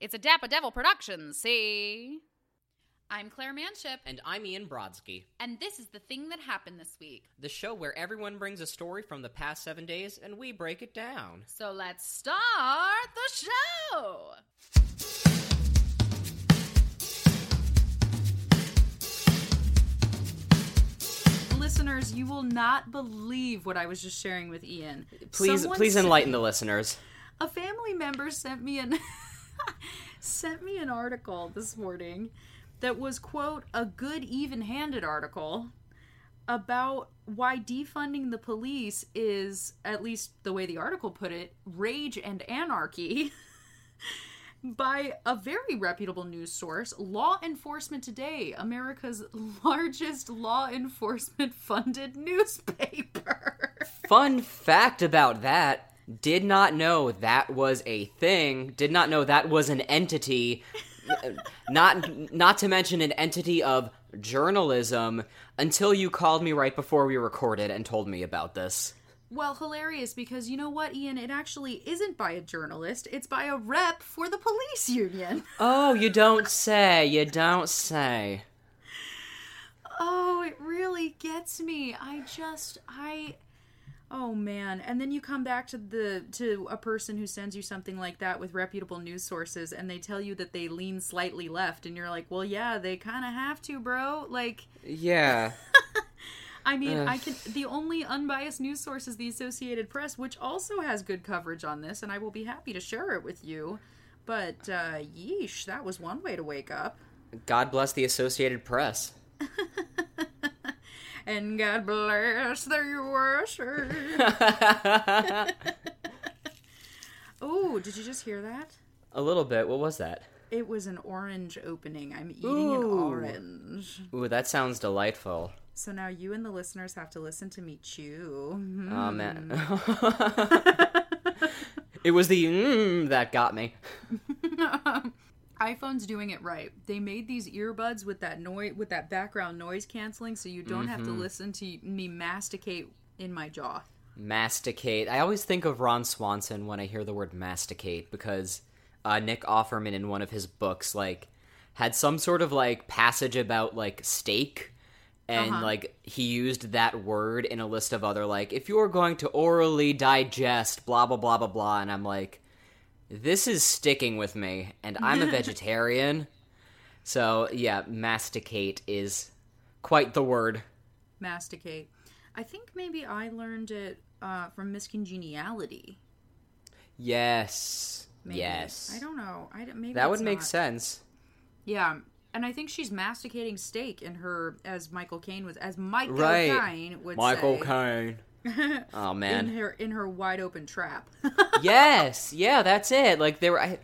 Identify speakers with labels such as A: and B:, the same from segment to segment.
A: It's a Dappa Devil production, see? I'm Claire Manship,
B: And I'm Ian Brodsky,
A: and this is the thing that happened this week.
B: the show where everyone brings a story from the past seven days and we break it down.
A: So let's start the show! Listeners, you will not believe what I was just sharing with Ian.
B: Please,
A: Someone
B: please
A: sent-
B: enlighten the listeners.
A: a family member sent me an sent me an article this morning that was quote a good even-handed article about why defunding the police is at least the way the article put it rage and anarchy by a very reputable news source law enforcement today america's largest law enforcement funded newspaper.
B: Fun fact about that did not know that was a thing, did not know that was an entity. not not to mention an entity of journalism until you called me right before we recorded and told me about this.
A: Well, hilarious because you know what, Ian? It actually isn't by a journalist, it's by a rep for the police union.
B: Oh, you don't say. You don't say.
A: Oh, it really gets me. I just, I. Oh man. And then you come back to the to a person who sends you something like that with reputable news sources and they tell you that they lean slightly left and you're like, "Well, yeah, they kind of have to, bro." Like
B: Yeah.
A: I mean,
B: Ugh.
A: I can. The only unbiased news source is the Associated Press, which also has good coverage on this, and I will be happy to share it with you. But uh, yeesh, that was one way to wake up.
B: God bless the Associated Press.
A: And God bless the USA. oh, did you just hear that?
B: A little bit. What was that?
A: It was an orange opening. I'm eating an orange.
B: Ooh, that sounds delightful.
A: So now you and the listeners have to listen to me chew.
B: Oh man. it was the mm that got me.
A: iPhone's doing it right. They made these earbuds with that noise with that background noise canceling so you don't have to listen to me masticate in my jaw.
B: Masticate. I always think of Ron Swanson when I hear the word masticate because uh, Nick Offerman in one of his books like had some sort of like passage about like steak and
A: Uh-huh.
B: like he used that word in a list of other like if you're going to orally digest blah blah blah blah blah and I'm like this is sticking with me and I'm a vegetarian. So, yeah, masticate is quite the word.
A: Masticate. I think maybe I learned it uh, from Miss Congeniality.
B: Yes.
A: Maybe.
B: Yes.
A: I don't know. I maybe
B: That would make
A: not.
B: sense.
A: Yeah, and I think she's masticating steak in her as Michael Caine was as Michael
B: Right.
A: Caine would
B: Michael
A: say
B: Caine. Oh man, in
A: her in her wide open trap.
B: yes. Yeah, that's it. Like they were I,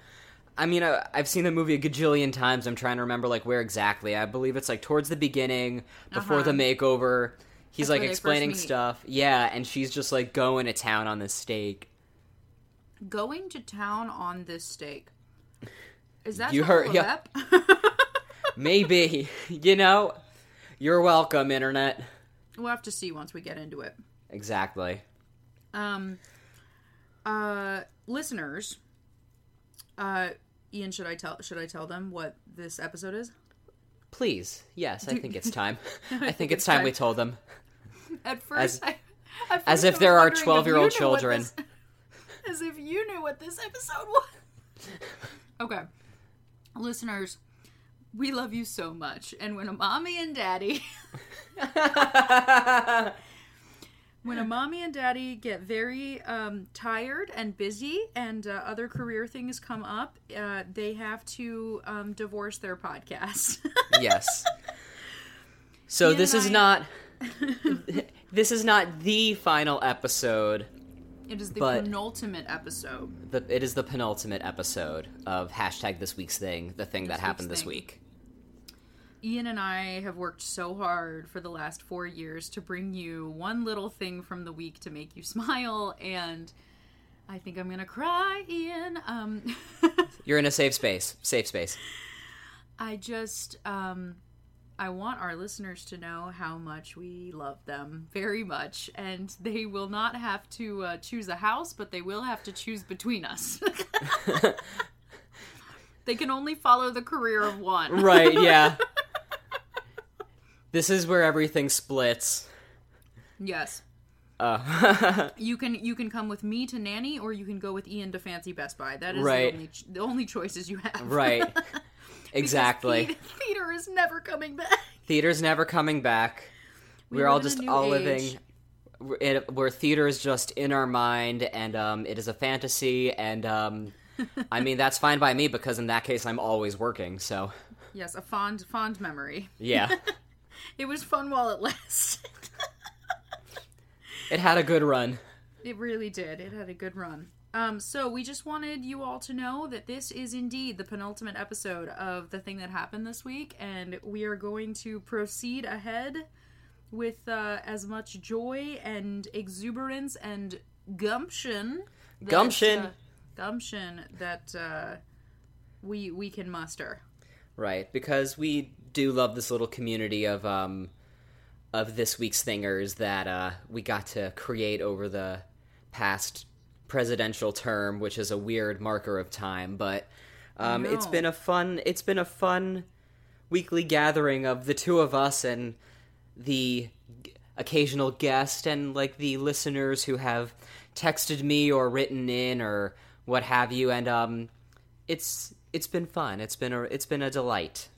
B: I mean, I, I've seen the movie a gajillion times. I'm trying to remember like where exactly. I believe it's like towards the beginning, before
A: Uh-huh.
B: the makeover. He's
A: That's
B: like
A: where they first
B: explaining stuff. Yeah, and she's just like going to town on this steak.
A: Going to town on this steak. Is that
B: You heard- yeah. Maybe. you know, you're welcome, internet.
A: we'll have to see once we get into it.
B: Exactly.
A: Um, uh, listeners, uh, Ian, should I tell should I tell them what this episode is?
B: Please. Yes, I think it's time. I think
A: it's
B: it's time
A: time.
B: we told them.
A: At first,
B: As-
A: I, at
B: as if there are 12-year-old
A: you knew what
B: children.
A: this- as if you knew what this episode was. okay, listeners, we love you so much, and when a mommy and daddy. When a mommy and daddy get very um, tired and busy and uh, other career things come up, uh, they have to um, divorce their podcast.
B: yes. So
A: Ian
B: this is
A: I-
B: not this is not the final episode.
A: it is the penultimate episode.
B: The, it is the penultimate episode of hashtag this week's thing, the thing that happened this
A: thing.
B: week.
A: Ian and I have worked so hard for the last four years to bring you one little thing from the week to make you smile, and I think I'm gonna cry, Ian. Um,
B: You're in a safe space. Safe space.
A: I just, um, I want our listeners to know how much we love them very much, and they will not have to uh, choose a house, but they will have to choose between us. They can only follow the career of one.
B: Right, yeah. This is where everything splits.
A: Yes.
B: Uh,
A: You can you can come with me to nanny, or you can go with Ian to Fancy Best Buy. That is
B: Right.
A: the, only, ch- the only choices you have.
B: right. Exactly.
A: Theater, theater is never coming back.
B: Theater's never coming back.
A: We
B: We're all
A: live in a
B: just all
A: age.
B: living it, where theater is just in our mind and um, it is a fantasy and um, I mean that's fine by me because in that case I'm always working. So
A: Yes, a fond fond memory.
B: yeah,
A: It was fun while it lasted.
B: it had a good run.
A: It really did. It had a good run. Um, so we just wanted you all to know that this is indeed the penultimate episode of the thing that happened this week, and we are going to proceed ahead with uh, as much joy and exuberance and gumption. that,
B: Gumption.
A: uh, gumption that uh, we we can muster.
B: Right, because we do love this little community of um of this week's thingers that uh we got to create over the past presidential term, which is a weird marker of time, but um it's
A: know.
B: been a fun it's been a fun weekly gathering of the two of us and the occasional guest and like the listeners who have texted me or written in or what have you and um it's it's been fun. It's been a it's been a delight.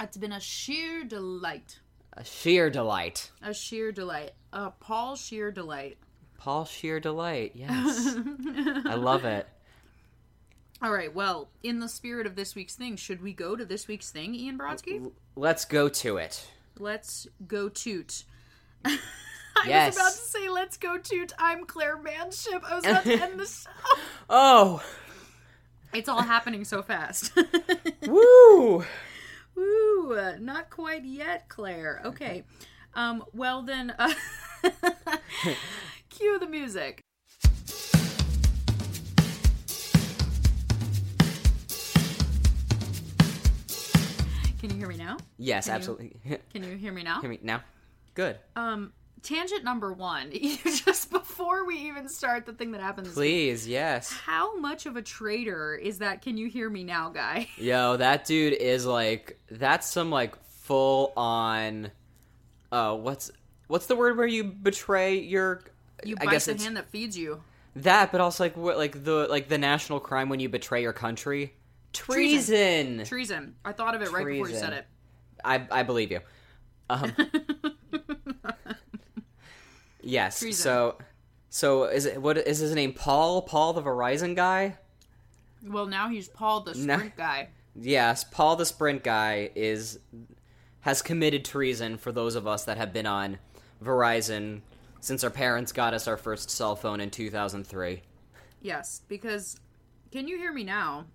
A: It's been a sheer delight.
B: A sheer delight.
A: A sheer delight. A Paul sheer delight.
B: Paul sheer delight. Yes. I love it.
A: All right. Well, in the spirit of this week's thing, should we go to this week's thing, Ian Brodsky?
B: Let's go to it.
A: Let's go toot. I
B: Yes.
A: was about to say let's go toot. I'm Claire Manship. I was about to end the show.
B: Oh,
A: It's all happening so fast.
B: woo!
A: Woo! Not quite yet, Claire. Okay. Um. Well then, uh, cue the music. Can you hear me now?
B: Yes,
A: Can you-
B: absolutely.
A: Can you hear me now?
B: Hear me now. Good.
A: Um, tangent number one. You just before we even start the thing that happens.
B: Please, yes.
A: How much of a traitor is that? Can you hear me now, guy?
B: Yo, that dude is like that's some like full on. Uh, what's what's the word where you betray your?
A: You
B: I
A: bite
B: guess
A: the hand that feeds you.
B: that, but also like what like the like the national crime when you betray your country. Treason.
A: Treason. I thought of it right before you said it.
B: I I believe you. Um, yes.
A: Treason.
B: So, so is it what is his name? Paul? Paul the Verizon guy?
A: Well, now he's Paul the
B: No.
A: sprint guy.
B: Yes, Paul the Sprint guy is has committed treason for those of us that have been on Verizon since our parents got us our first cell phone in 2003.
A: Yes, because can you hear me now?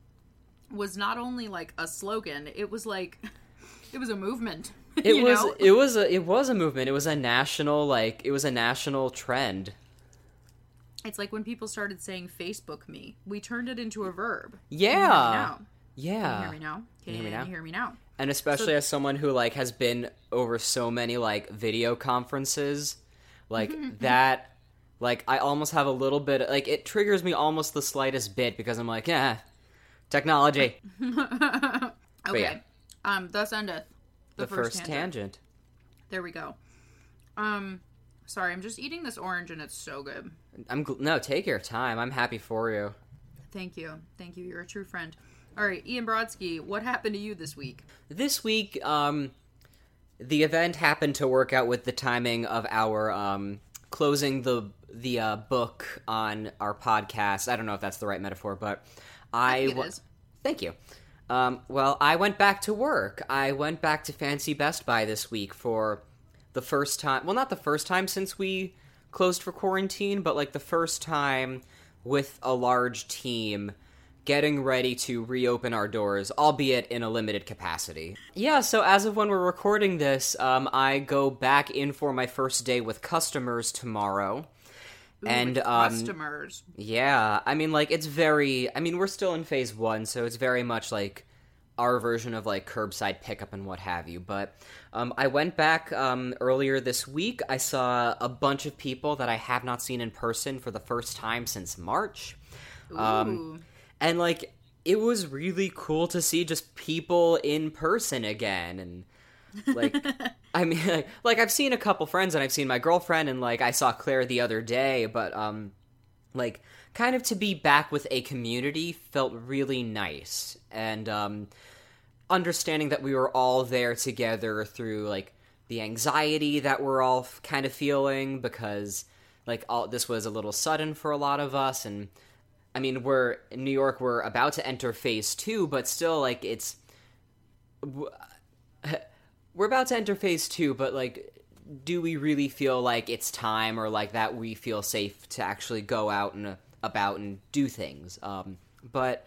A: Was not only like a slogan, it was like it was a movement.
B: It was
A: know?
B: it was a it was a movement. It was a national like it was a national trend.
A: It's like when people started saying Facebook me. We turned it into a verb.
B: Yeah.
A: Can
B: Yeah.
A: you hear me now? Can you hear me now? Can
B: hear me now?
A: you hear me now?
B: And especially as someone who like has been over so many like video conferences, like
A: Mm-hmm,
B: that like I almost have a little bit like it triggers me almost the slightest bit because I'm like, yeah, technology.
A: Okay.
B: yeah.
A: Um, thus endeth the,
B: the, first, tangent.
A: There we go. Um, sorry, I'm just eating this orange and it's so good.
B: I'm gl- no, take your time. I'm happy for you.
A: Thank you, thank you. You're a true friend. All right, Ian Brodsky, what happened to you this week?
B: This week, um, the event happened to work out with the timing of our um, closing the the uh, book on our podcast. I don't know if that's the right metaphor, but I,
A: it
B: thank you. Um, well, I went back to work. I went back to Fancy Best Buy this week for the first time. Well, not the first time since we closed for quarantine, but like the first time with a large team getting ready to reopen our doors, albeit in a limited capacity. Yeah, so as of when we're recording this, um, I go back in for my first day with customers tomorrow.
A: Ooh,
B: And, um,
A: customers.
B: Yeah, I mean, like, it's very. I mean, we're still in phase one, so it's very much like our version of like curbside pickup and what have you. But um, I went back um, earlier this week. I saw a bunch of people that I have not seen in person for the first time since March.
A: Ooh.
B: um, And like, it was really cool to see just people in person again and like i mean like, like i've seen a couple friends and i've seen my girlfriend and like i saw claire the other day but um like kind of to be back with a community felt really nice and um understanding that we were all there together through like the anxiety that we're all kind of feeling because like all this was a little sudden for a lot of us and I mean, we're in New York. We're about to enter phase two, but still, like it's we're about to enter phase two. But like, do we really feel like it's time, or like that we feel safe to actually go out and about and do things? Um, but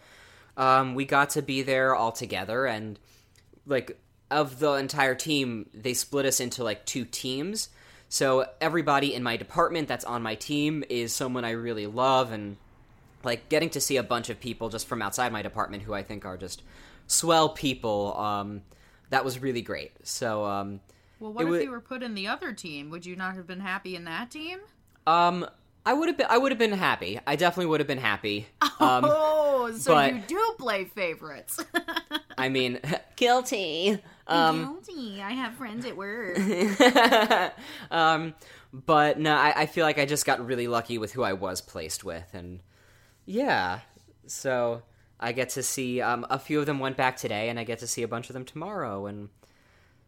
B: um, we got to be there all together, and like of the entire team, they split us into like two teams. So everybody in my department that's on my team is someone I really love and like getting to see a bunch of people just from outside my department who I think are just swell people. Um, that was really great. So, um,
A: Well, what if
B: wa-
A: you were put in the other team? Would you not have been happy in that team?
B: um, I would have been, I would have been happy. I definitely would have been happy. Um,
A: oh, so
B: but-
A: you do play favorites.
B: I mean, guilty. Um,
A: Guilty. I have friends at work.
B: um, but no, I, I feel like I just got really lucky with who I was placed with, and yeah, so I get to see um, a few of them went back today, and I get to see a bunch of them tomorrow, and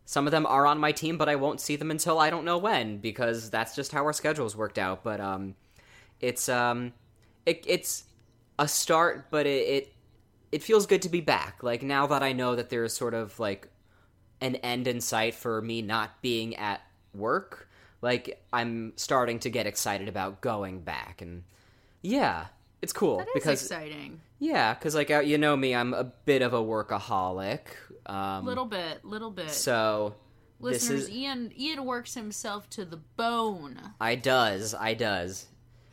B: some of them are on my team, but I won't see them until I don't know when because that's just how our schedules worked out. But um, it's um, it, it's a start, but it, it it feels good to be back. Like now that I know that there's sort of like an end in sight for me not being at work, like I'm starting to get excited about going back and yeah, it's cool
A: That is
B: because
A: exciting.
B: yeah, cuz like uh, you know me, I'm a bit of a workaholic. Um
A: Little bit, little bit.
B: so
A: Listeners,
B: this is
A: Ian Ian works himself to the bone.
B: I does, I does.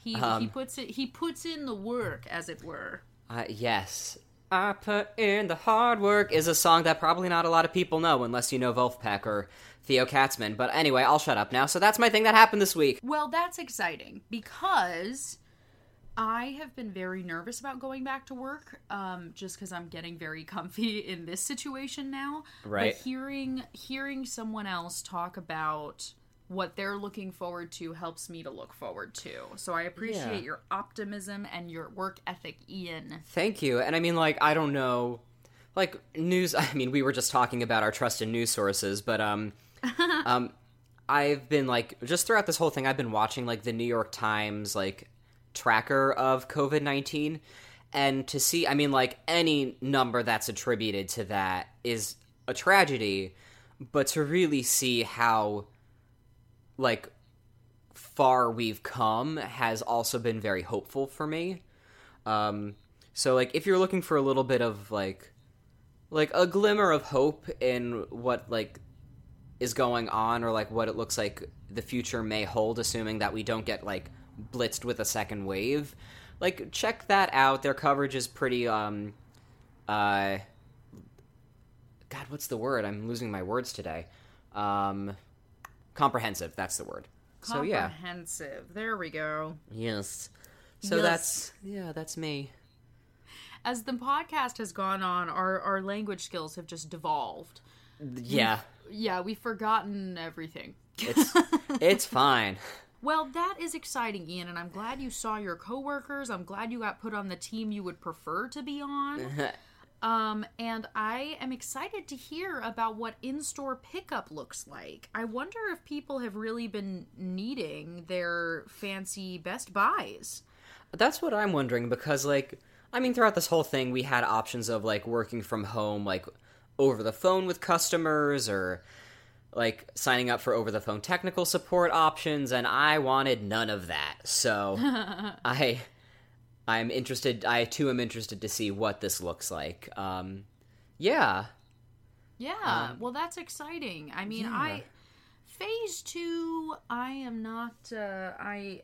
A: He he
B: Um,
A: puts it he puts in the work, as it were.
B: Uh, yes. I put in the hard work is a song that probably not a lot of people know unless you know Vulfpeck or Theo Katzman. But anyway, I'll shut up now. So that's my thing that happened this week.
A: Well, that's exciting because I have been very nervous about going back to work, um, just because I'm getting very comfy in this situation now.
B: Right.
A: But hearing hearing someone else talk about what they're looking forward to helps me to look forward to. So I appreciate
B: Yeah.
A: your optimism and your work ethic, Ian.
B: Thank you. And I mean, like, I don't know. Like, news. I mean, we were just talking about our trust in news sources, but, um, um, I've been, like, just throughout this whole thing, I've been watching, like, the New York Times, like, tracker of COVID 19. And to see, I mean, like, any number that's attributed to that is a tragedy, but to really see how, like, far we've come has also been very hopeful for me. Um, so like if you're looking for a little bit of like like a glimmer of hope in what like is going on or like what it looks like the future may hold assuming that we don't get like blitzed with a second wave like check that out. Their coverage is pretty um uh god what's the word? I'm losing my words today. Um comprehensive that's the word so yeah
A: Comprehensive. There we go.
B: yes so
A: Yes.
B: that's yeah that's me
A: As the podcast has gone on, our, our language skills have just devolved.
B: yeah
A: Yeah, we've forgotten everything.
B: It's it's fine.
A: Well, that is exciting, Ian, and I'm glad you saw your coworkers. I'm glad you got put on the team you would prefer to be on. Um, and I am excited to hear about what in-store pickup looks like. I wonder if people have really been needing their fancy Best Buys.
B: That's what I'm wondering because like I mean throughout this whole thing we had options of like working from home like over the phone with customers or like signing up for over the phone technical support options and I wanted none of that. So I I'm interested I too am interested to see what this looks like. Um yeah.
A: Yeah, well, that's exciting. I mean, I phase two. I am not. Uh, I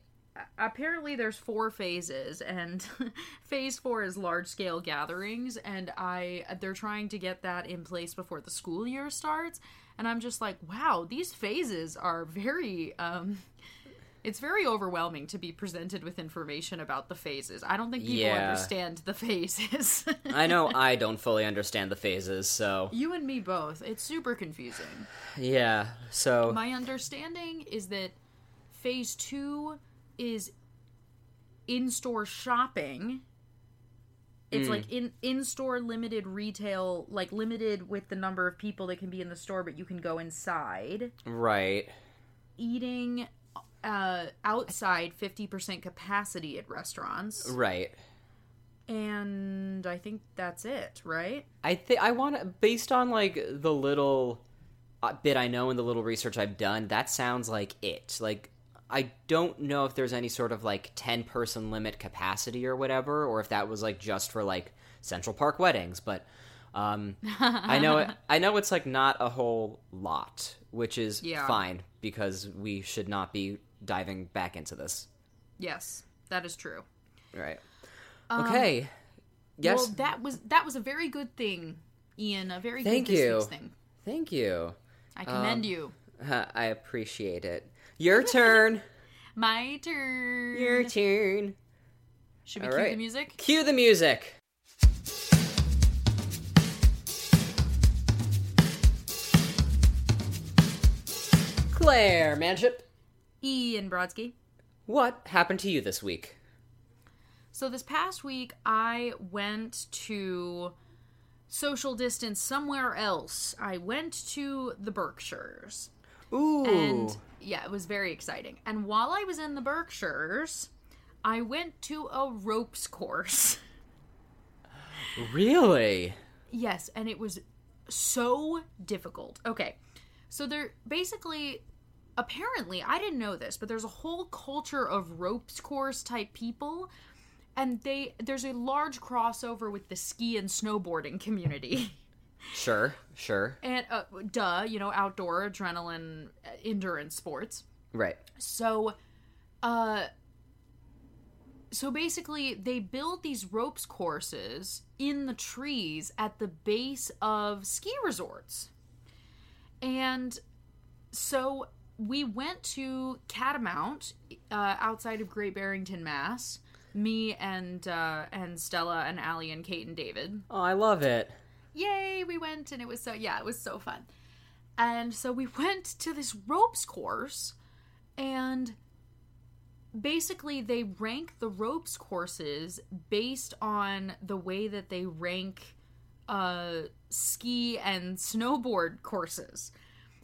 A: apparently there's four phases, and phase four is large scale gatherings, and I they're trying to get that in place before the school year starts, and I'm just like, wow, these phases are very um It's very overwhelming to be presented with information about the phases. I don't think people
B: Yeah.
A: understand the phases.
B: I know I don't fully understand the phases, so
A: you and me both. It's super confusing.
B: yeah. So
A: My understanding is that phase two is in store shopping. It's hmm. like in in store limited retail, like limited with the number of people that can be in the store, but you can go inside.
B: right.
A: Eating uh, outside fifty percent capacity at restaurants,
B: Right.
A: and I think that's it, right?
B: I think I want to based on like the little uh, bit I know and the little research I've done, that sounds like it. Like I don't know if there's any sort of like 10 person limit capacity or whatever or if that was like just for like Central Park weddings, but um I know it, I know it's like not a whole lot, which is
A: Yeah.
B: fine because we should not be diving back into this.
A: Yes, that is true.
B: Right. Okay. Yes.
A: Well, that was that was a very good thing, Ian. A very
B: Thank
A: good
B: you.
A: thing.
B: Thank you.
A: I commend
B: Um,
A: you.
B: I appreciate it. Your turn.
A: My turn.
B: Your turn.
A: Should we
B: All
A: cue
B: right.
A: the music?
B: Cue the music. Claire Manship,
A: Ian Brodsky.
B: what happened to you this week?
A: So this past week, I went to social distance somewhere else. I went to the Berkshires.
B: Ooh.
A: And yeah, it was very exciting. And while I was in the Berkshires, I went to a ropes course.
B: really?
A: Yes, and it was so difficult. Okay. So they're basically apparently I didn't know this, but there's a whole culture of ropes course type people and they there's a large crossover with the ski and snowboarding community.
B: Sure, sure.
A: and uh, duh, you know, outdoor adrenaline uh, endurance sports.
B: Right.
A: So, uh, so basically, they build these ropes courses in the trees at the base of ski resorts. And so we went to Catamount uh, outside of Great Barrington, Mass. Me and uh, and Stella and Allie and Kate and David
B: Oh, I love it.
A: yay we went and it was so yeah it was so fun and so we went to this ropes course and basically they rank the ropes courses based on the way that they rank uh ski and snowboard courses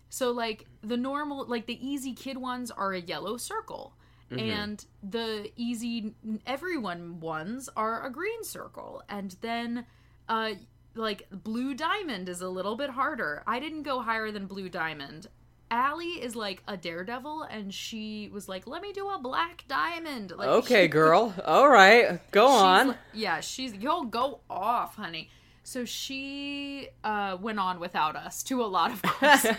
A: so like the normal like the easy kid ones are a yellow circle. And the easy everyone ones are a green circle. And then uh like blue diamond is a little bit harder. I didn't go higher than blue diamond. Allie is like a daredevil and she was like let me do a black diamond. Like
B: Okay,
A: she-
B: girl. All right. Go on.
A: yeah she's you'll go off honey so she uh, went on without us to a lot of courses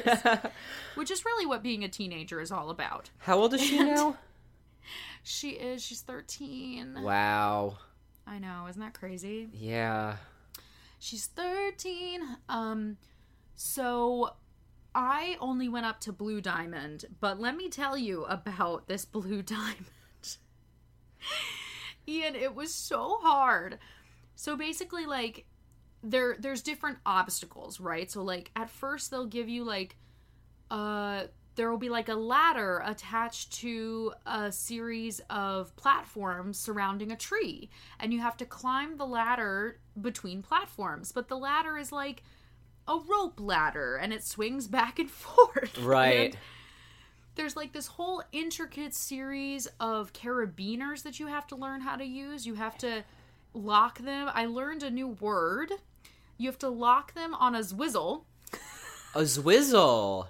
A: which is really what being a teenager is all about
B: How old is she now?
A: she is she's 13
B: Wow.
A: i know isn't that crazy
B: Yeah.
A: she's 13 um so i only went up to blue diamond but let me tell you about this blue diamond ian it was so hard so basically like there there's different obstacles right? So like at first they'll give you like uh there will be like a ladder attached to a series of platforms surrounding a tree and you have to climb the ladder between platforms but the ladder is like a rope ladder and it swings back and forth.
B: Right.
A: And there's like this whole intricate series of carabiners that you have to learn how to use. You have to lock them. I learned a new word you have to lock them on a zwizzle
B: A zwizzle.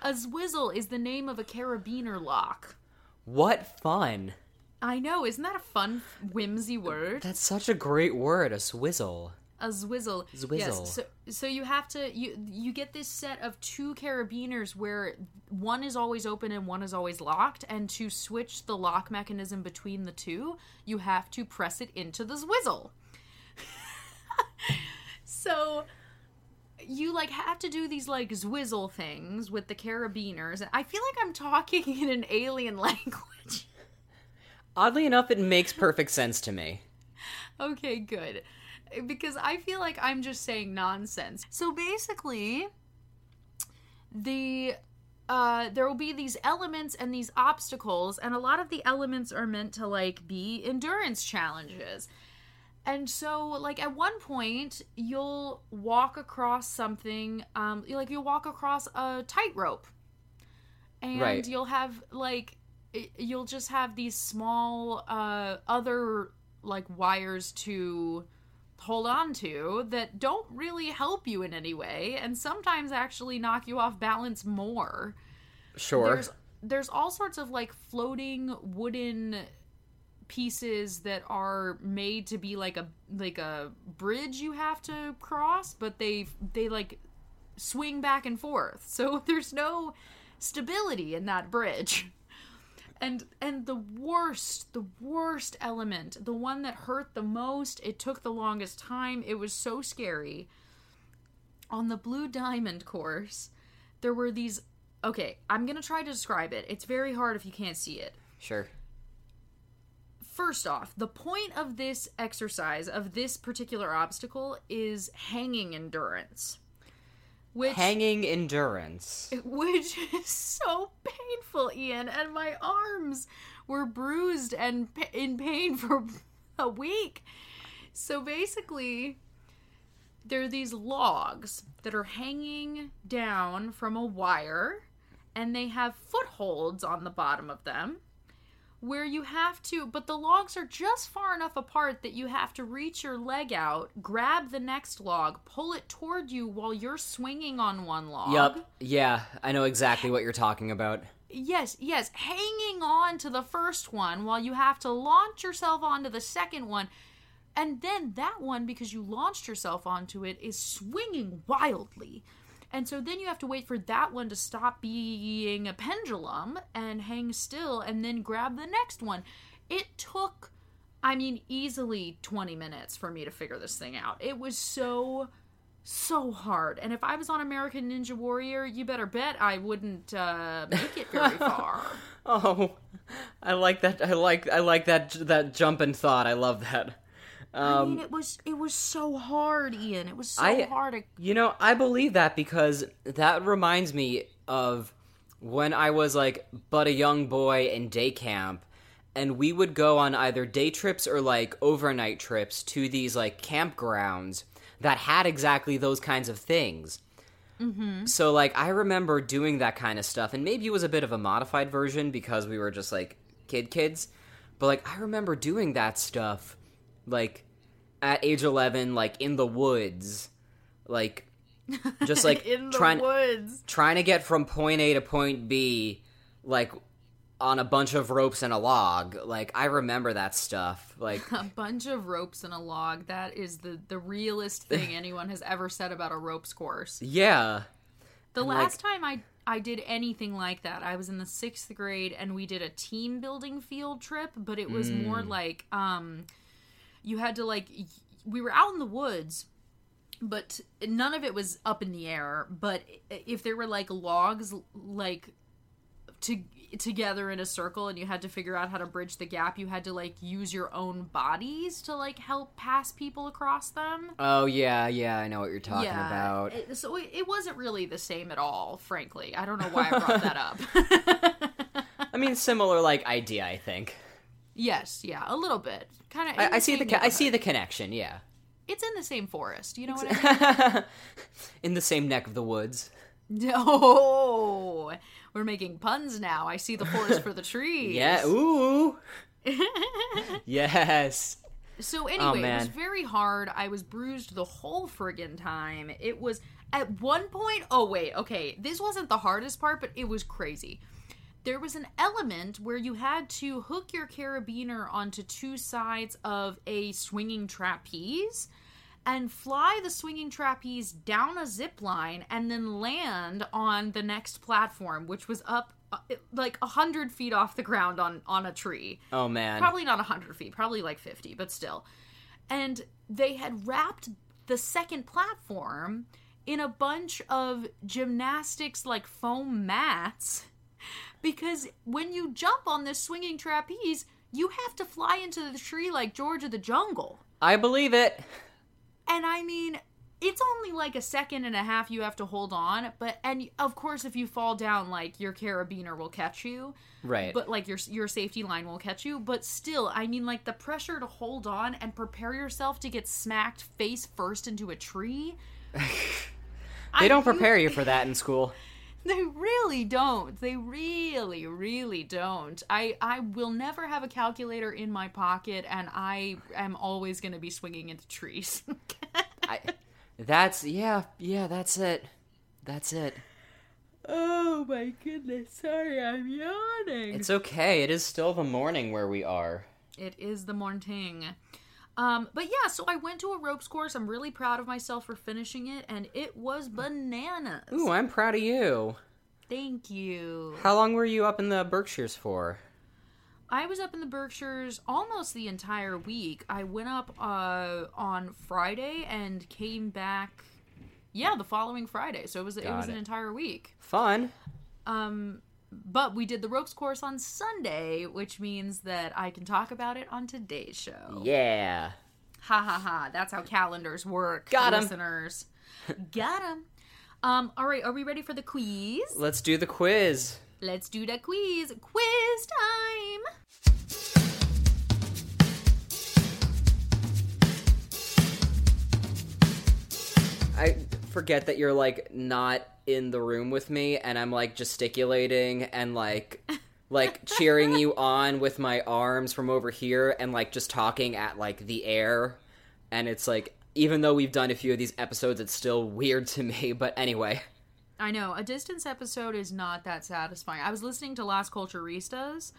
A: a zwizzle is the name of a carabiner lock
B: What fun.
A: I know, isn't that a fun, whimsy word?
B: That's such a great word, a swizzle.
A: A zwizzle.
B: Zwizzle.
A: Yes. So, so you have to you you get this set of two carabiners where one is always open and one is always locked, and to switch the lock mechanism between the two, you have to press it into the zwizzle. so you like have to do these like zwizzle things with the carabiners. And I feel like I'm talking in an alien language.
B: Oddly enough, it makes perfect sense to me.
A: okay, good. Because I feel like I'm just saying nonsense. So basically, the uh, there will be these elements and these obstacles, and a lot of the elements are meant to like be endurance challenges. And so, like at one point, you'll walk across something, um, like you'll walk across a tightrope, and
B: Right.
A: you'll have like you'll just have these small uh, other like wires to hold on to that don't really help you in any way, and sometimes actually knock you off balance more
B: Sure.
A: there's there's all sorts of like floating wooden pieces that are made to be like a like a bridge you have to cross but they they like swing back and forth. So there's no stability in that bridge. And and the worst the worst element the one that hurt the most it took the longest time it was so scary. On the blue diamond course there were these okay i'm gonna try to describe it. It's very hard if you can't see it.
B: Sure.
A: First off the point of this exercise of this particular obstacle is hanging endurance which
B: Hanging endurance.
A: which is so painful, Ian, and my arms were bruised and in pain for a week. So basically, there are these logs that are hanging down from a wire, and they have footholds on the bottom of them where you have to, but the logs are just far enough apart that you have to reach your leg out, grab the next log, pull it toward you while you're swinging on one log.
B: Yup. Yeah, I know exactly what you're talking about.
A: Yes, yes, hanging on to the first one while you have to launch yourself onto the second one. And then that one, because you launched yourself onto it, is swinging wildly. And so then you have to wait for that one to stop being a pendulum and hang still and then grab the next one. It took, I mean, easily 20 minutes for me to figure this thing out. It was so, so hard. And if I was on American Ninja Warrior, you better bet I wouldn't uh, make it very far.
B: Oh, I like that. I like. I like that. That jump and thought. I love that.
A: I mean, it was it was so hard, Ian. It was so
B: I-
A: hard. I,
B: You know, I believe that because that reminds me of when I was like but a young boy in day camp and we would go on either day trips or like overnight trips to these like campgrounds that had exactly those kinds of things. Mm-hmm. So like I remember doing that kind of stuff and maybe it was a bit of a modified version because we were just like kid kids, but like I remember doing that stuff like at age 11 like in the woods like just like trying
A: woods.
B: trying to get from point A to point B like on a bunch of ropes and a log like I remember that stuff like
A: A bunch of ropes and a log. That is the the realest thing anyone has ever said about a ropes course.
B: yeah
A: The
B: And,
A: last time I I did anything like that, I was in the sixth grade and we did a team building field trip, but it was
B: Mm.
A: more like um, you had to like we were out in the woods, but none of it was up in the air. But if there were like logs like to together in a circle and you had to figure out how to bridge the gap you had to like use your own bodies to like help pass people across them
B: oh yeah yeah I know what you're talking about
A: it- so it, it wasn't really the same at all, frankly. I don't know why I brought that up.
B: I mean similar like idea I think
A: yes, yeah, a little bit. Kind of.
B: I, I see the I see the connection yeah
A: It's in the same forest. You know what I mean?
B: in the same neck of the woods
A: No, we're making puns now. I see the forest for the trees.
B: yeah ooh yes
A: So oh, anyway, it was very hard. I was bruised the whole friggin' time. It was at one point. Oh wait, okay, this wasn't the hardest part, but it was crazy. There was an element where you had to hook your carabiner onto two sides of a swinging trapeze and fly the swinging trapeze down a zip line and then land on the next platform, which was up uh, like a hundred feet off the ground on on a tree.
B: Oh man.
A: Probably not a 100 feet probably like 50 but still. And they had wrapped the second platform in a bunch of gymnastics like foam mats because when you jump on this swinging trapeze, you have to fly into the tree like George of the Jungle.
B: I believe it.
A: And I mean, it's only like a second and a half you have to hold on, but and of course if you fall down like your carabiner will catch you.
B: Right.
A: But like your your safety line will catch you, but still, I mean like the pressure to hold on and prepare yourself to get smacked face first into a tree.
B: they don't prepare you for that in school.
A: They really don't. They really, really don't. I I will never have a calculator in my pocket, and I am always going to be swinging into trees.
B: I, that's yeah, yeah. That's it. That's it.
A: oh my goodness! Sorry, I'm yawning.
B: It's okay. It is still the morning where we are.
A: It is the morning. Um, but yeah, so I went to a ropes course. I'm really proud of myself for finishing it, and it was bananas.
B: Ooh, I'm proud of you.
A: Thank you.
B: How long were you up in the Berkshires for?
A: I was up in the Berkshires almost the entire week. I went up uh, on Friday and came back. Yeah, the following Friday. So it was it
B: Got
A: was an entire week.
B: Fun.
A: Um, but we did the ropes course on Sunday, which means that I can talk about it on today's show.
B: Yeah.
A: Ha ha ha! That's how calendars work.
B: Got 'em.
A: listeners. Got 'em. Um. All right. Are we ready for the quiz?
B: Let's do the quiz.
A: Let's do the quiz. Quiz time.
B: Forget that you're like not in the room with me and I'm like gesticulating and like like cheering you on with my arms from over here and like just talking at like the air. And it's like even though we've done a few of these episodes it's still weird to me but anyway.
A: I know. A distance episode is not that satisfying. I was listening to Las Culturistas,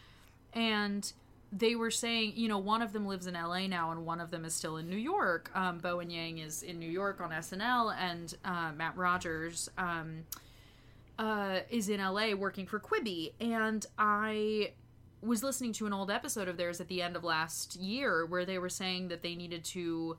A: and they were saying, you know, one of them lives in LA now, and one of them is still in New York. Um, Bowen Yang is in New York on SNL, and uh, Matt Rogers um, uh, is in LA working for Quibi. And I was listening to an old episode of theirs at the end of last year where they were saying that they needed to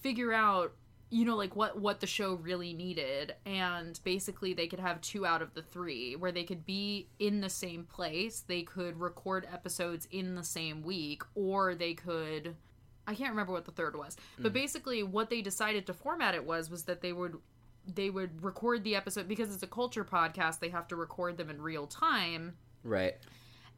A: figure out you know like what what the show really needed. And basically they could have two out of the three where they could be in the same place. They could record episodes in the same week or they could i can't remember what the third was. But mm. basically what they decided to format it was was that they would they would record the episode because it's a culture podcast they have to record them in real time.
B: Right.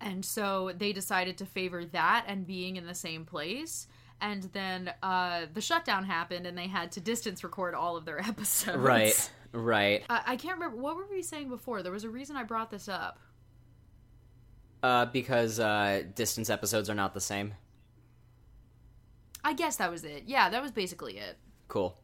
A: And so they decided to favor that and being in the same place. And then uh, the shutdown happened and they had to distance record all of their episodes.
B: right right
A: Uh, I can't remember. What were we saying before? There was a reason I brought this up.
B: uh because uh distance episodes are not the same
A: I guess that was it. Yeah, that was basically it.
B: cool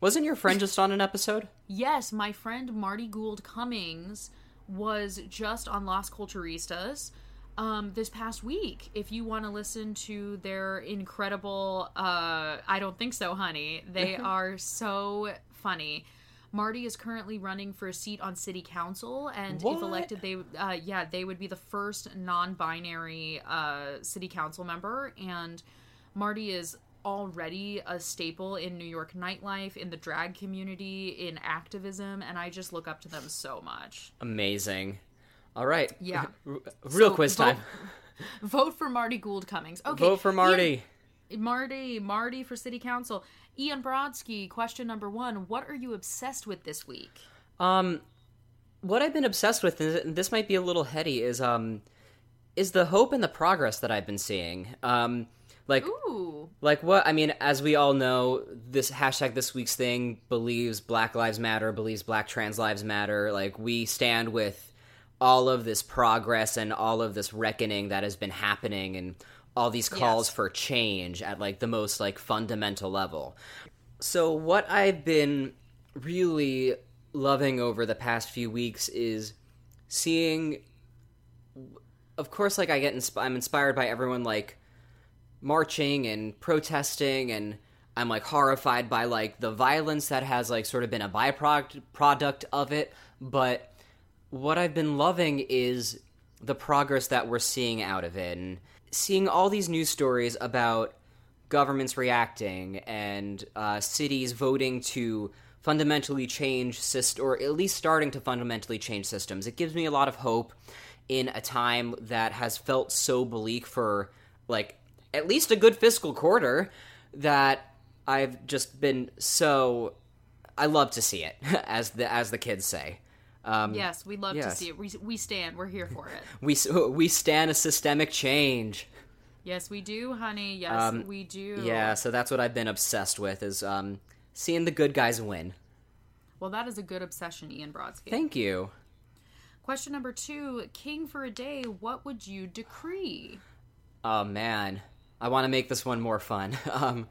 B: wasn't your friend just on an episode
A: Yes, my friend Marty Gould Cummings was just on Las Culturistas um, this past week. If you want to listen to their incredible, uh, I don't think so, honey. They are so funny. Marty is currently running for a seat on city council, and if elected, they uh, yeah they would be the first non-binary uh, city council member. And Marty is already a staple in New York nightlife, in the drag community, in activism, and I just look up to them so much.
B: amazing all right
A: Yeah.
B: R- real
A: So,
B: quiz
A: vote-
B: time
A: Vote for Marty Gould Cummings. Okay,
B: vote for marty
A: Ian- Marty, Marty for city council. Ian Brodsky, question number one: What are you obsessed with this week?
B: Um, what I've been obsessed with, and this might be a little heady, is um, is the hope and the progress that I've been seeing. Um, like,
A: Ooh,
B: like what? I mean, as we all know, this hashtag this week's thing believes Black Lives Matter, believes Black trans lives matter. Like, we stand with all of this progress and all of this reckoning that has been happening, and all these calls
A: Yes.
B: for change at like the most like fundamental level. So what I've been really loving over the past few weeks is seeing of course like I get insp- I'm inspired by everyone like marching and protesting and I'm like horrified by like the violence that has like sort of been a byproduct product of it but what I've been loving is the progress that we're seeing out of it and seeing all these news stories about governments reacting and uh, cities voting to fundamentally change syst or at least starting to fundamentally change systems. It gives me a lot of hope in a time that has felt so bleak for like at least a good fiscal quarter that I've just been so I love to see it as the as the kids say. Um,
A: Yes, we love to see it. We, we stand. We're here for it.
B: we we stand a systemic change.
A: Yes, we do, honey. Yes,
B: Um,
A: we do.
B: Yeah, so that's what I've been obsessed with is um, seeing the good guys win.
A: Well, that is a good obsession, Ian Brodsky.
B: Thank you.
A: Question number two King for a day, what would you decree?
B: Oh man, I want to make this one more fun. um,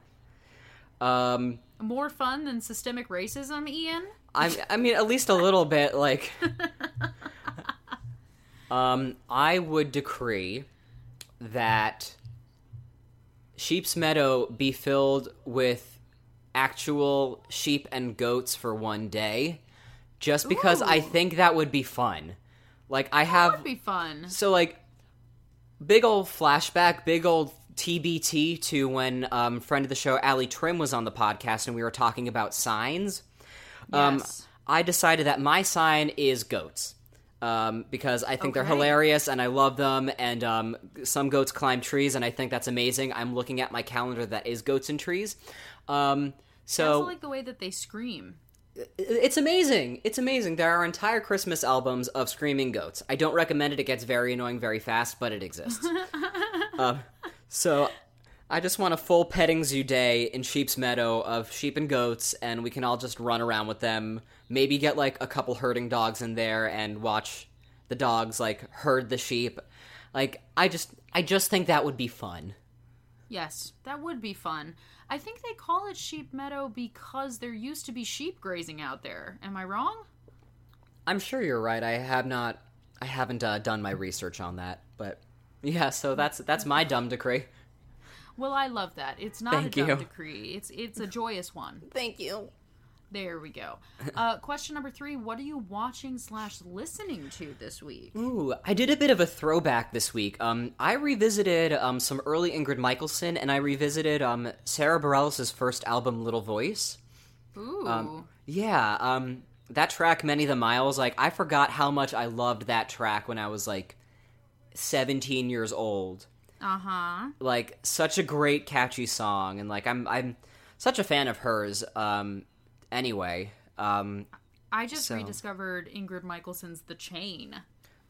B: um,
A: More fun than systemic racism, Ian?
B: I I mean at least a little bit like. um, I would decree that Sheep's Meadow be filled with actual sheep and goats for one day, just because I think that would be fun. Like I have
A: Would be fun.
B: So like big old flashback, big old TBT to when um friend of the show Ali Trim was on the podcast and we were talking about signs. Um
A: Yes.
B: I decided that my sign is goats. Um, because I think they're hilarious and I love them, and um, some goats climb trees, and I think that's amazing. I'm looking at my calendar that is goats and trees. Um,
A: I
B: so
A: also like the way that they scream.
B: it's amazing. It's amazing. There are entire Christmas albums of screaming goats. I don't recommend it. It gets very annoying very fast, but it exists. um, so I just want a full petting zoo day in Sheep's Meadow of sheep and goats, and we can all just run around with them. Maybe get like a couple herding dogs in there and watch the dogs like herd the sheep. Like I just, I just think that would be fun.
A: Yes, that would be fun. I think they call it sheep meadow because there used to be sheep grazing out there. Am I wrong?
B: I'm sure you're right. I have not, I haven't uh, done my research on that, but yeah. So that's that's my dumb decree.
A: Well, I love that. It's not
B: Thank
A: a dumb
B: you.
A: decree. It's it's a joyous one.
B: Thank you.
A: There we go. Uh, question number three: What are you watching slash listening to this week?
B: Ooh, I did a bit of a throwback this week. Um, I revisited um some early Ingrid Michaelson, and I revisited um Sara Bareilles' first album, Little Voice.
A: Ooh,
B: Yeah, um, that track, Many the Miles, like I forgot how much I loved that track when I was like 17 years old.
A: Uh huh.
B: Like such a great, catchy song, and like I'm I'm such a fan of hers. Um, anyway, um,
A: I just
B: So-
A: rediscovered Ingrid Michaelson's "The Chain."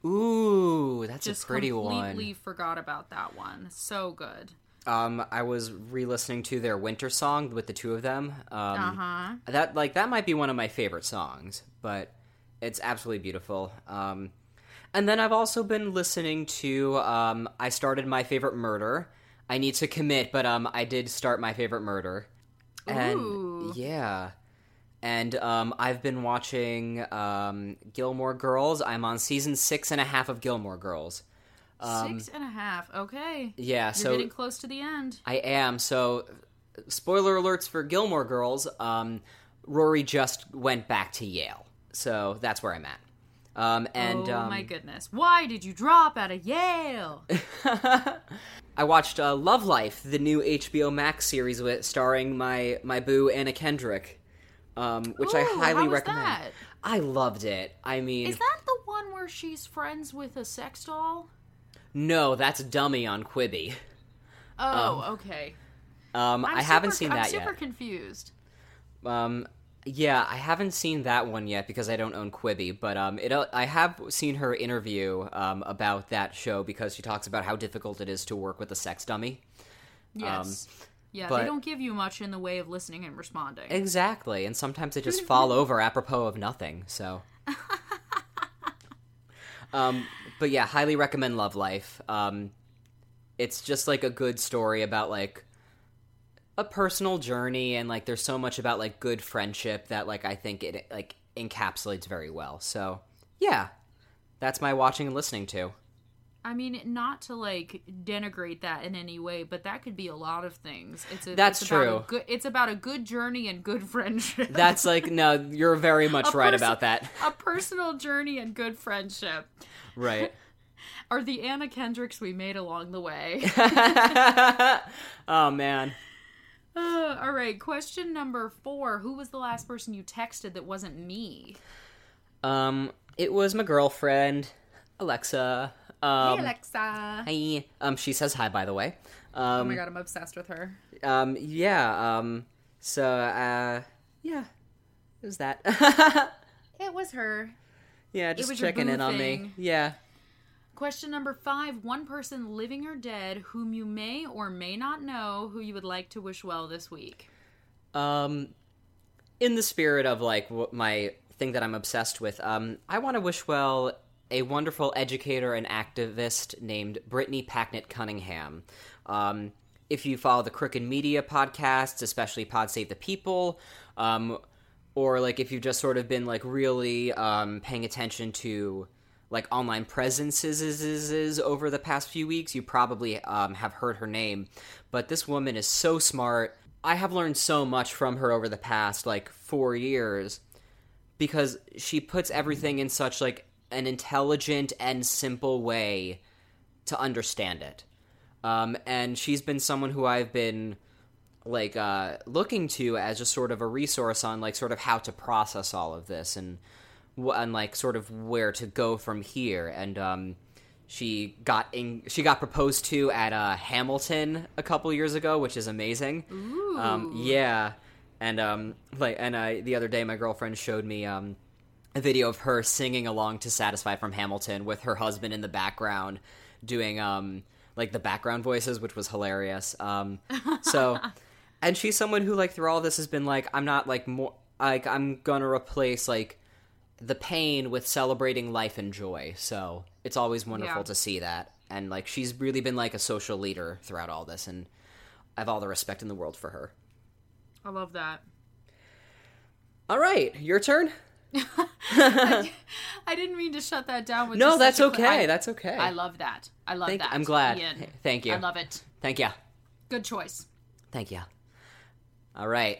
B: ooh, that's
A: Just
B: a pretty one.
A: completely
B: one.
A: forgot about that one. So good.
B: Um, I was re-listening to their winter song with the two of them. Um,
A: Uh huh.
B: that like that might be one of my favorite songs, but it's absolutely beautiful. Um, and then I've also been listening to. Um, I started my favorite murder. I need to commit, but um, I did start my favorite murder, and
A: Ooh.
B: yeah, and um, I've been watching um, Gilmore Girls. I'm on season six and a half of Gilmore Girls.
A: Six and a half. Okay.
B: Yeah,
A: You're
B: so
A: getting close to the end.
B: I am. So, spoiler alerts for Gilmore Girls. Um, Rory just went back to Yale, so that's where I'm at. Um, and
A: oh
B: um,
A: my goodness. Why did you drop out of Yale?
B: I watched uh, Love Life, the new HBO Max series with starring my my boo Anna Kendrick, um, which I highly recommend.
A: that?
B: I loved it. I mean,
A: Is that the one where she's friends with a sex doll?
B: no, that's Dummy on Quibi.
A: Oh, okay.
B: Um,
A: I'm
B: I haven't
A: super-
B: seen that yet.
A: I'm super confused.
B: Um, yeah, I haven't seen that one yet because I don't own Quibi, but um, it I have seen her interview um about that show because she talks about how difficult it is to work with a sex dummy.
A: Yes. yeah,
B: Um, but-
A: they don't give you much in the way of listening and responding.
B: Exactly, and sometimes they just fall over apropos of nothing. So, um, but yeah, highly recommend Love Life. Um, it's just like a good story about like a personal journey, and like there's so much about like good friendship that like I think it like encapsulates very well. So, yeah, that's my watching and listening to.
A: I mean, not to like denigrate that in any way, but that could be a lot of things. It's a,
B: That's
A: it's about a
B: true.
A: good, it's about a good journey and good friendship.
B: That's like no, you're very much right
A: person-
B: about that.
A: a personal journey and good friendship
B: Right.
A: are the Anna Kendricks we made along the way.
B: oh man.
A: Uh, all right, question number four. Who was the last person you texted that wasn't me?
B: Um, it was my girlfriend, Alexa. Um,
A: hey, Alexa.
B: Hi. Um, she says hi, by the way.
A: Oh
B: Um,
A: my god, I'm obsessed with her.
B: um, yeah. Um, so, uh, yeah, it was that.
A: It was her.
B: yeah, just checking in on me. Yeah.
A: Question number five. One person living or dead whom you may or may not know who you would like to wish well this week.
B: Um, in the spirit of like my thing that I'm obsessed with, um, I want to wish well a wonderful educator and activist named Brittany Packnett Cunningham. Um, if you follow the Crooked Media podcasts, especially Pod Save the People, um, or like if you've just sort of been like really um, paying attention to like online presences is, is, is over the past few weeks, you probably um, have heard her name. But this woman is so smart. I have learned so much from her over the past like four years because she puts everything in such like an intelligent and simple way to understand it. Um, and she's been someone who I've been like uh, looking to as just sort of a resource on like sort of how to process all of this and and like sort of where to go from here. And um, she got in, she got proposed to at uh, Hamilton a couple years ago, which is amazing.
A: Ooh.
B: Um, yeah, and um, like, and I the other day my girlfriend showed me um, a video of her singing along to "Satisfied" from Hamilton with her husband in the background, doing um, like the background voices, which was hilarious. Um, so, and she's someone who like through all this has been like, I'm not like more like I'm gonna replace like the pain with celebrating life and joy. So it's always wonderful
A: Yeah.
B: to see that. And like she's really been like a social leader throughout all this, and I have all the respect in the world for her.
A: I love that.
B: All right, your turn.
A: I didn't mean to shut that down with
B: No, that's
A: such a cl-
B: okay.
A: I-
B: that's okay.
A: I love that. I love
B: Thank-
A: that.
B: I'm glad.
A: Ian.
B: Thank you.
A: I love it.
B: Thank you.
A: Good choice.
B: Thank you. All right,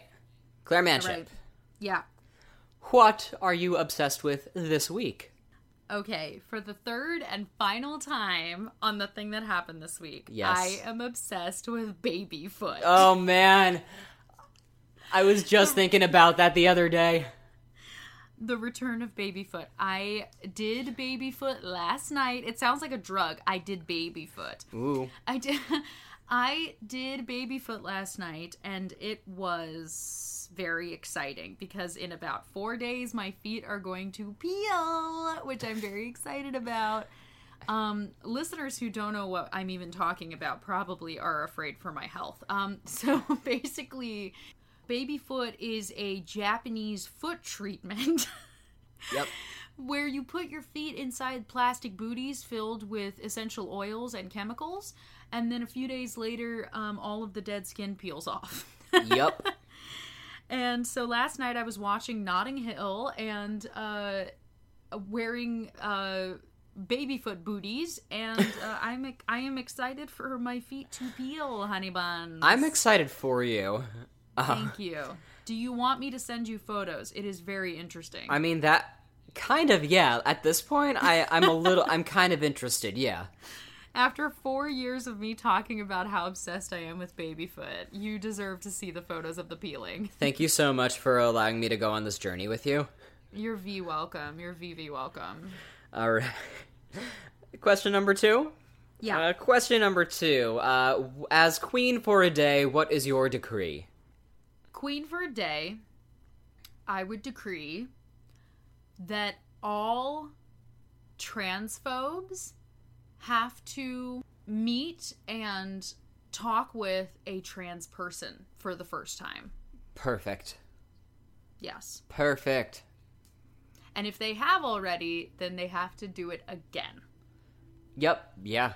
B: Claire Manship.
A: right. Yeah.
B: What are you obsessed with this week?
A: Okay, for the third and final time on the thing that happened this week,
B: Yes.
A: I am obsessed with Babyfoot.
B: Oh man, I was just thinking about that the other day.
A: the return of Babyfoot. I did Babyfoot last night. It sounds like a drug. I did Babyfoot.
B: Ooh,
A: I did I did Babyfoot last night and it was very exciting because in about 4 days my feet are going to peel, which I'm very excited about. Um, listeners who don't know what I'm even talking about probably are afraid for my health. Um, so basically, Babyfoot is a Japanese foot treatment.
B: yep.
A: where you put your feet inside plastic booties filled with essential oils and chemicals, and then a few days later, um, all of the dead skin peels off.
B: Yep.
A: And so last night I was watching Notting Hill and uh, wearing uh, babyfoot booties, and uh, I'm I am excited for my feet to peel, honey buns.
B: I'm excited for you. Uh,
A: Thank you. Do you want me to send you photos? It is very interesting.
B: I mean that kind of yeah. At this point, I I'm a little I'm kind of interested. Yeah.
A: After four years of me talking about how obsessed I am with Babyfoot, you deserve to see the photos of the peeling.
B: Thank you so much for allowing me to go on this journey with you.
A: You're V welcome. You're VV welcome.
B: All right. Question number two.
A: Yeah.
B: Uh, question number two. Uh, as queen for a day, what is your decree?
A: Queen for a day, I would decree that all transphobes have to meet and talk with a trans person for the first time.
B: Perfect.
A: Yes.
B: Perfect.
A: And if they have already, then they have to do it again.
B: Yep. Yeah.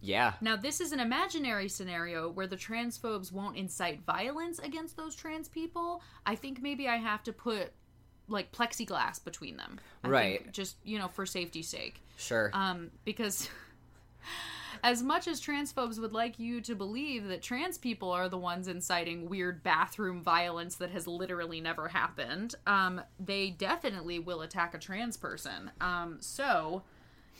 B: Yeah.
A: Now, this is an imaginary scenario where the transphobes won't incite violence against those trans people. I think maybe I have to put like plexiglass between them. I
B: Right.
A: just, you know, for safety's sake.
B: Sure.
A: Um, because as much as transphobes would like you to believe that trans people are the ones inciting weird bathroom violence that has literally never happened, um, they definitely will attack a trans person. Um, so,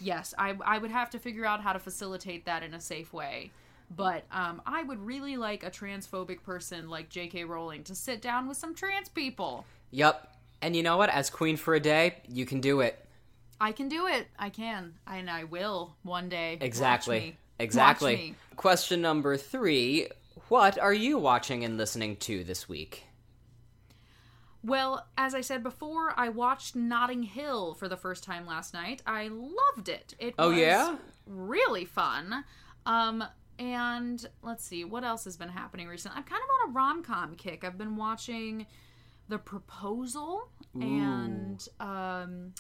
A: yes, I, I would have to figure out how to facilitate that in a safe way. But um, I would really like a transphobic person like J.K. Rowling to sit down with some trans people.
B: Yup. And you know what? As queen for a day, you can do it.
A: I can do it. I can, and I will one day.
B: Exactly. Exactly. Question number three What are you watching and listening to this week?
A: Well, as I said before, I watched Notting Hill for the first time last night. I loved it. It
B: Oh,
A: was
B: yeah?
A: really fun. Um and let's see what else has been happening recently. I'm kind of on a rom-com kick. I've been watching The Proposal and um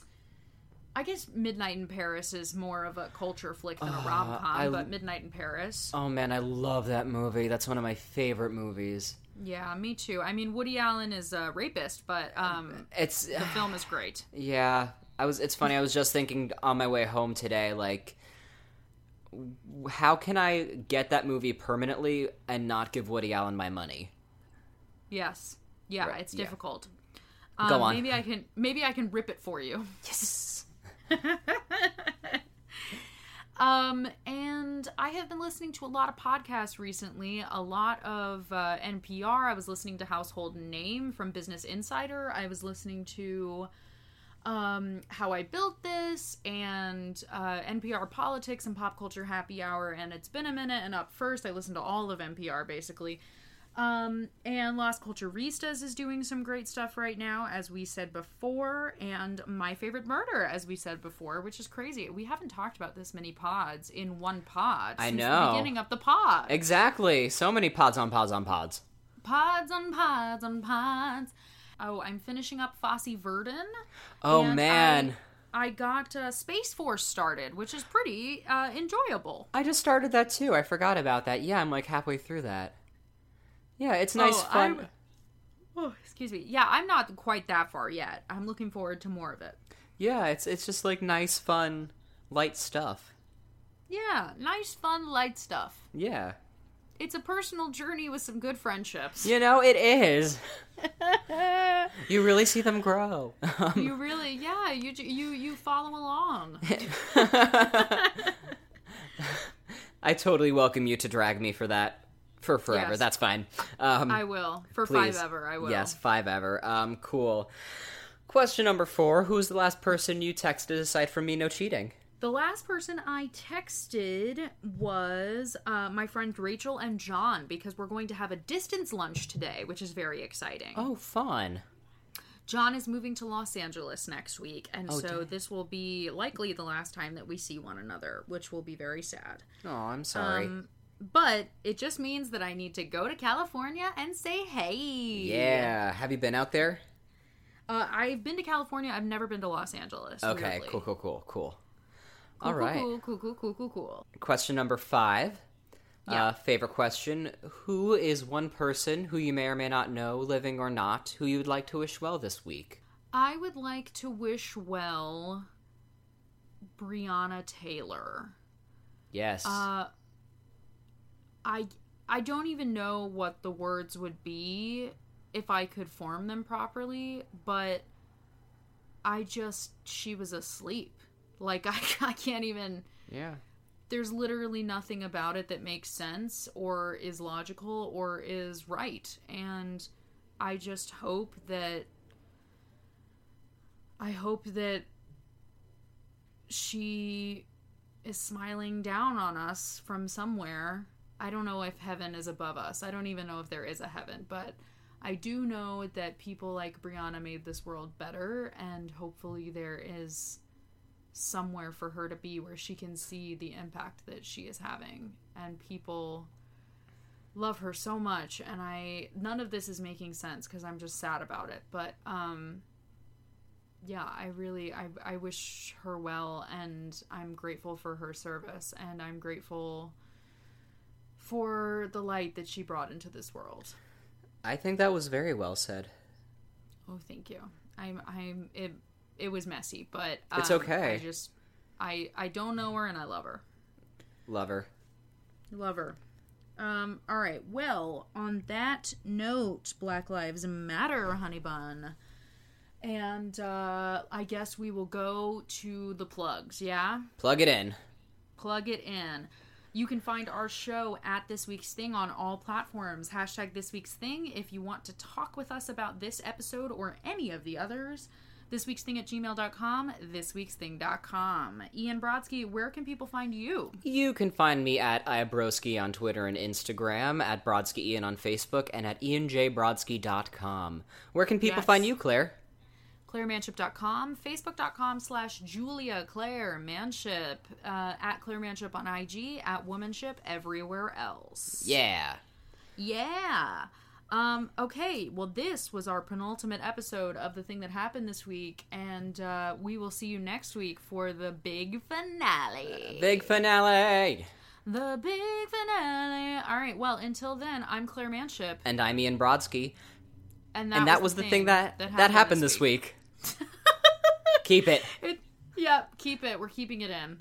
A: I guess Midnight in Paris is more of a culture flick than a
B: Uh,
A: but Midnight in Paris.
B: Oh man, I love that movie. That's one of my favorite movies.
A: Yeah, me too. I mean, Woody Allen is a rapist, but um
B: It's
A: the film is great.
B: yeah. I was. It's funny. I was just thinking on my way home today, like, how can I get that movie permanently and not give Woody Allen my money?
A: Yes. Yeah,
B: Right,
A: it's
B: yeah.
A: difficult.
B: Go
A: Um,
B: on.
A: Maybe I can maybe I can rip it for you.
B: Yes.
A: Um, and I have been listening to a lot of podcasts recently. A lot of uh, NPR. I was listening to Household Name from Business Insider. I was listening to um, How I Built This and uh, NPR Politics and Pop Culture Happy Hour. And it's been a minute. And up first, I listened to all of NPR basically. Um, and Las Culturistas is doing some great stuff right now, as we said before, and My Favorite Murder, as we said before, which is crazy. We haven't talked about this many pods in one pod
B: I know.
A: the beginning of the pod.
B: Exactly. So many pods on pods on pods.
A: Pods on pods on pods. Oh, I'm finishing up Fosse Verdon.
B: Oh man.
A: I, I got uh, Space Force started, which is pretty uh, enjoyable.
B: I just started that too. I forgot about that. Yeah, I'm like halfway through that. Yeah, it's nice
A: Oh,
B: fun.
A: Oh, excuse me. Yeah, I'm not quite that far yet. I'm looking forward to more of it.
B: Yeah, it's it's just like nice, fun, light stuff.
A: Yeah, nice, fun, light stuff.
B: Yeah.
A: It's a personal journey with some good friendships.
B: You know, it is. you really see them grow.
A: Um, you really, yeah, you you you follow along.
B: I totally welcome you to drag me for that. For forever.
A: Yes.
B: That's fine. Um,
A: I will for
B: please.
A: five ever. I will.
B: Yes, five ever. Um, cool. Question number four Who's the last person you texted aside from me no cheating?
A: The last person I texted was uh, my friend Rachel and John because we're going to have a distance lunch today, which is very exciting.
B: Oh, fun.
A: John is moving to Los Angeles next week, and
B: Oh,
A: so
B: dang.
A: this will be likely the last time that we see one another, which will be very sad.
B: Oh, I'm sorry.
A: Um, but it just means that I need to go to California and say hey.
B: yeah. Have you been out there?
A: Uh, I've been to California. I've never been to Los Angeles.
B: Okay,
A: weirdly.
B: cool, cool, cool, cool.
A: Cool,
B: All
A: cool,
B: right.
A: Cool, cool, cool, cool, cool, cool.
B: Question number five.
A: Yeah.
B: Uh, favorite question. Who is one person who you may or may not know, living or not, who you would like to wish well this week?
A: I would like to wish well Breonna Taylor.
B: Yes.
A: Uh, I I don't even know what the words would be if I could form them properly, but I just she was asleep. Like I I can't even
B: yeah.
A: there's literally nothing about it that makes sense or is logical or is right. And I just hope that I hope that she is smiling down on us from somewhere. I don't know if heaven is above us. I don't even know if there is a heaven, but I do know that people like Breonna made this world better and hopefully there is somewhere for her to be where she can see the impact that she is having and people love her so much and I none of this is making sense cuz I'm just sad about it but um yeah I really I I wish her well and I'm grateful for her service and I'm grateful for the light that she brought into this world.
B: I think that was very well said.
A: Oh, thank you. I'm I'm it it was messy, but
B: It's
A: um,
B: okay.
A: I just I I don't know her and I love her.
B: Lover.
A: Love her. Um, all right. Well, on that note, Black Lives Matter, honey bun. And uh, I guess we will go to the plugs, yeah?
B: Plug it in.
A: Plug it in. You can find our show at This Week's Thing on all platforms. Hashtag This Week's Thing if you want to talk with us about this episode or any of the others. This Week's Thing at gmail.com, thisweeksthing.com. Ian Brodsky, where can people find you?
B: You can find me at Iabroski on Twitter and Instagram, at Brodsky Ian on Facebook, and at ianjbrodsky.com. Where can people
A: Yes.
B: find you, Claire?
A: clairemanship.com, facebook.com slash Julia Claire Manship, uh, at Claire Manship on IG, at Womanship everywhere else.
B: Yeah.
A: Yeah. Um, okay, well, this was our penultimate episode of the thing that happened this week, and uh, we will see you next week for the big finale.
B: Big finale!
A: the big finale. All right, well, until then, I'm Claire Manship,
B: And I'm Ian Brodsky.
A: and that,
B: and that was the thing that
A: that
B: that happened, this week. Keep it.
A: It, yep, keep it. We're keeping it in.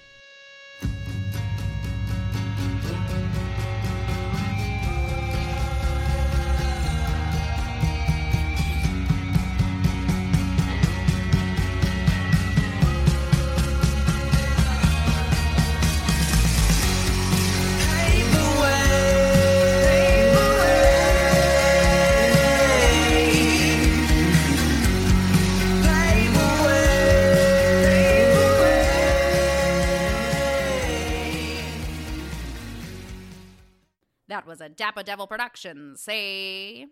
C: Dapper Devil Productions. Say.